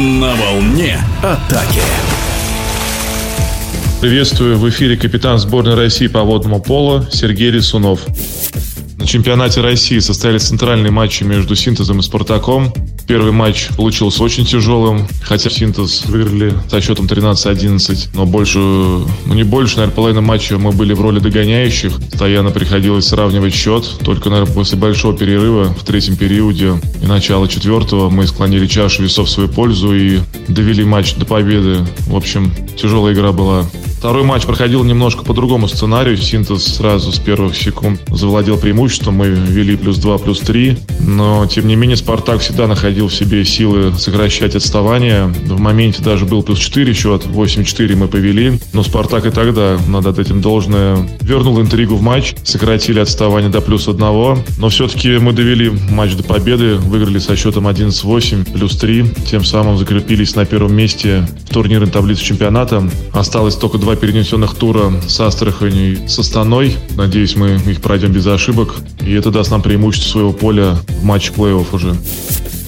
На волне атаки. Приветствую в эфире капитан сборной России по водному полу Сергей Лисунов. На чемпионате России состоялись центральные матчи между «Синтезом» и «Спартаком». Первый матч получился очень тяжелым, хотя «Синтез» выиграли со счетом 13-11, но больше, ну не больше, наверное, половина матча мы были в роли догоняющих. Постоянно приходилось сравнивать счет. Только, наверное, после большого перерыва в третьем периоде и начала четвертого мы склонили чашу весов в свою пользу и довели матч до победы. В общем, тяжелая игра была. Второй матч проходил немножко по другому сценарию. Синтез сразу с первых секунд завладел преимуществом. Мы вели плюс 2, плюс 3. Но, тем не менее, Спартак всегда находил в себе силы сокращать отставание. В моменте даже был плюс 4 счет. 8-4 мы повели. Но Спартак и тогда, надо отдать им должное, вернул интригу в матч. Сократили отставание до плюс 1. Но все-таки мы довели матч до победы. Выиграли со счетом 11-8, плюс 3. Тем самым закрепились на первом месте в турнирной таблице чемпионата. Осталось только два два перенесенных тура с Астрахани и с Астаной. Надеюсь, мы их пройдем без ошибок. И это даст нам преимущество своего поля в матче плей-офф уже.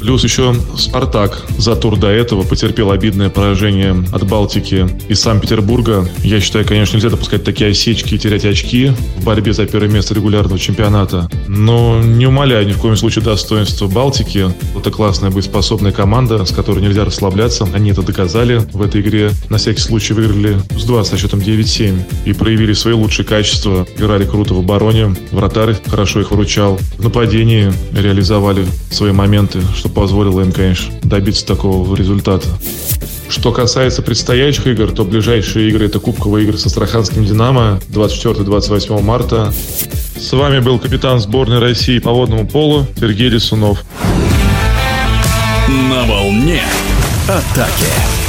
Плюс еще «Спартак» за тур до этого потерпел обидное поражение от Балтики и Санкт-Петербурга. Я считаю, конечно, нельзя допускать такие осечки и терять очки в борьбе за первое место регулярного чемпионата. Но не умаляю ни в коем случае достоинства Балтики. Это классная, боеспособная команда, с которой нельзя расслабляться. Они это доказали в этой игре. На всякий случай выиграли с 2 со счетом 9-7 и проявили свои лучшие качества. Играли круто в обороне, вратарь хорошо их выручал. В нападении реализовали свои моменты, что позволило им, конечно, добиться такого результата. Что касается предстоящих игр, то ближайшие игры это кубковые игры со Астраханским «Динамо» 24-28 марта. С вами был капитан сборной России по водному полу Сергей Лисунов. На волне атаки.